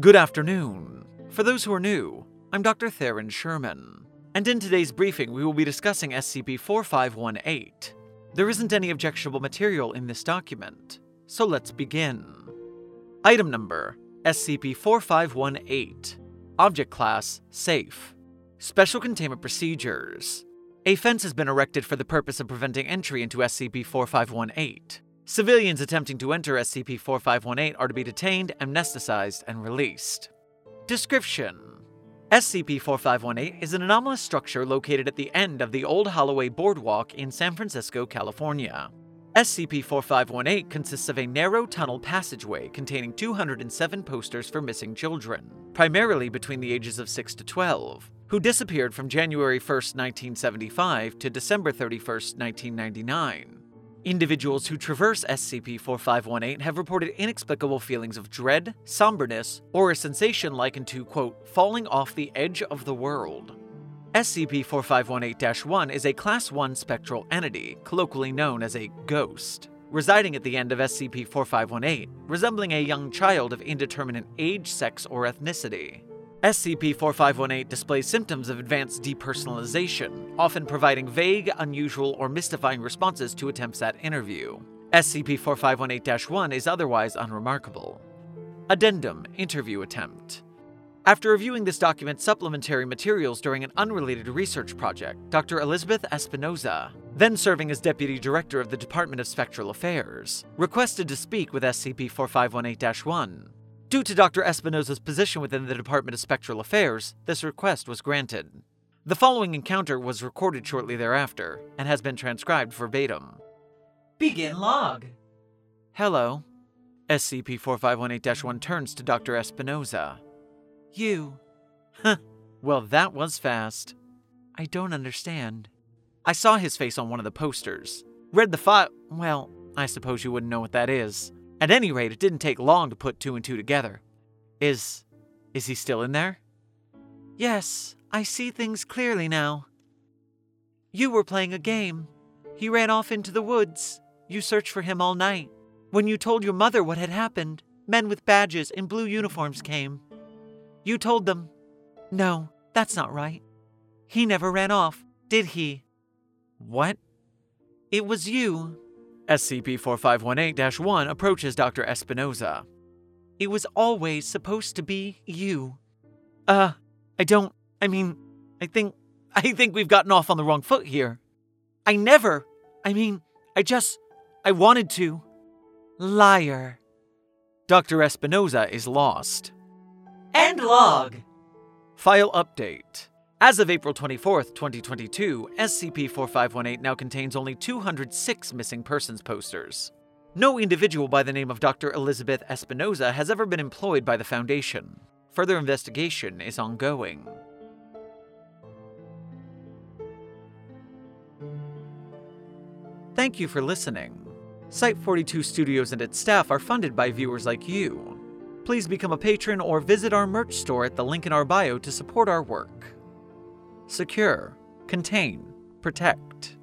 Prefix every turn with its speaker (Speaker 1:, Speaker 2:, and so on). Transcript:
Speaker 1: Good afternoon. For those who are new, I'm Dr. Theron Sherman, and in today's briefing we will be discussing SCP 4518. There isn't any objectionable material in this document, so let's begin. Item number SCP 4518 Object Class Safe Special Containment Procedures A fence has been erected for the purpose of preventing entry into SCP 4518. Civilians attempting to enter SCP 4518 are to be detained, amnesticized, and released. Description SCP 4518 is an anomalous structure located at the end of the Old Holloway Boardwalk in San Francisco, California. SCP 4518 consists of a narrow tunnel passageway containing 207 posters for missing children, primarily between the ages of 6 to 12, who disappeared from January 1, 1975 to December 31, 1999. Individuals who traverse SCP 4518 have reported inexplicable feelings of dread, somberness, or a sensation likened to, quote, falling off the edge of the world. SCP 4518 1 is a Class 1 spectral entity, colloquially known as a ghost, residing at the end of SCP 4518, resembling a young child of indeterminate age, sex, or ethnicity. SCP 4518 displays symptoms of advanced depersonalization, often providing vague, unusual, or mystifying responses to attempts at interview. SCP 4518 1 is otherwise unremarkable. Addendum Interview Attempt After reviewing this document's supplementary materials during an unrelated research project, Dr. Elizabeth Espinoza, then serving as Deputy Director of the Department of Spectral Affairs, requested to speak with SCP 4518 1. Due to Dr. Espinoza's position within the Department of Spectral Affairs, this request was granted. The following encounter was recorded shortly thereafter and has been transcribed verbatim.
Speaker 2: Begin log.
Speaker 1: Hello. SCP 4518 1 turns to Dr. Espinoza.
Speaker 2: You.
Speaker 1: Huh. Well, that was fast. I don't understand. I saw his face on one of the posters. Read the file. Well, I suppose you wouldn't know what that is. At any rate, it didn't take long to put two and two together. Is. is he still in there?
Speaker 2: Yes, I see things clearly now. You were playing a game. He ran off into the woods. You searched for him all night. When you told your mother what had happened, men with badges in blue uniforms came. You told them, No, that's not right. He never ran off, did he?
Speaker 1: What?
Speaker 2: It was you.
Speaker 1: SCP 4518 1 approaches Dr. Espinoza.
Speaker 2: It was always supposed to be you.
Speaker 1: Uh, I don't. I mean, I think. I think we've gotten off on the wrong foot here.
Speaker 2: I never. I mean, I just. I wanted to. Liar.
Speaker 1: Dr. Espinoza is lost.
Speaker 2: End log.
Speaker 1: File update. As of April 24, 2022, SCP 4518 now contains only 206 missing persons posters. No individual by the name of Dr. Elizabeth Espinoza has ever been employed by the Foundation. Further investigation is ongoing. Thank you for listening. Site 42 Studios and its staff are funded by viewers like you. Please become a patron or visit our merch store at the link in our bio to support our work. Secure, contain, protect.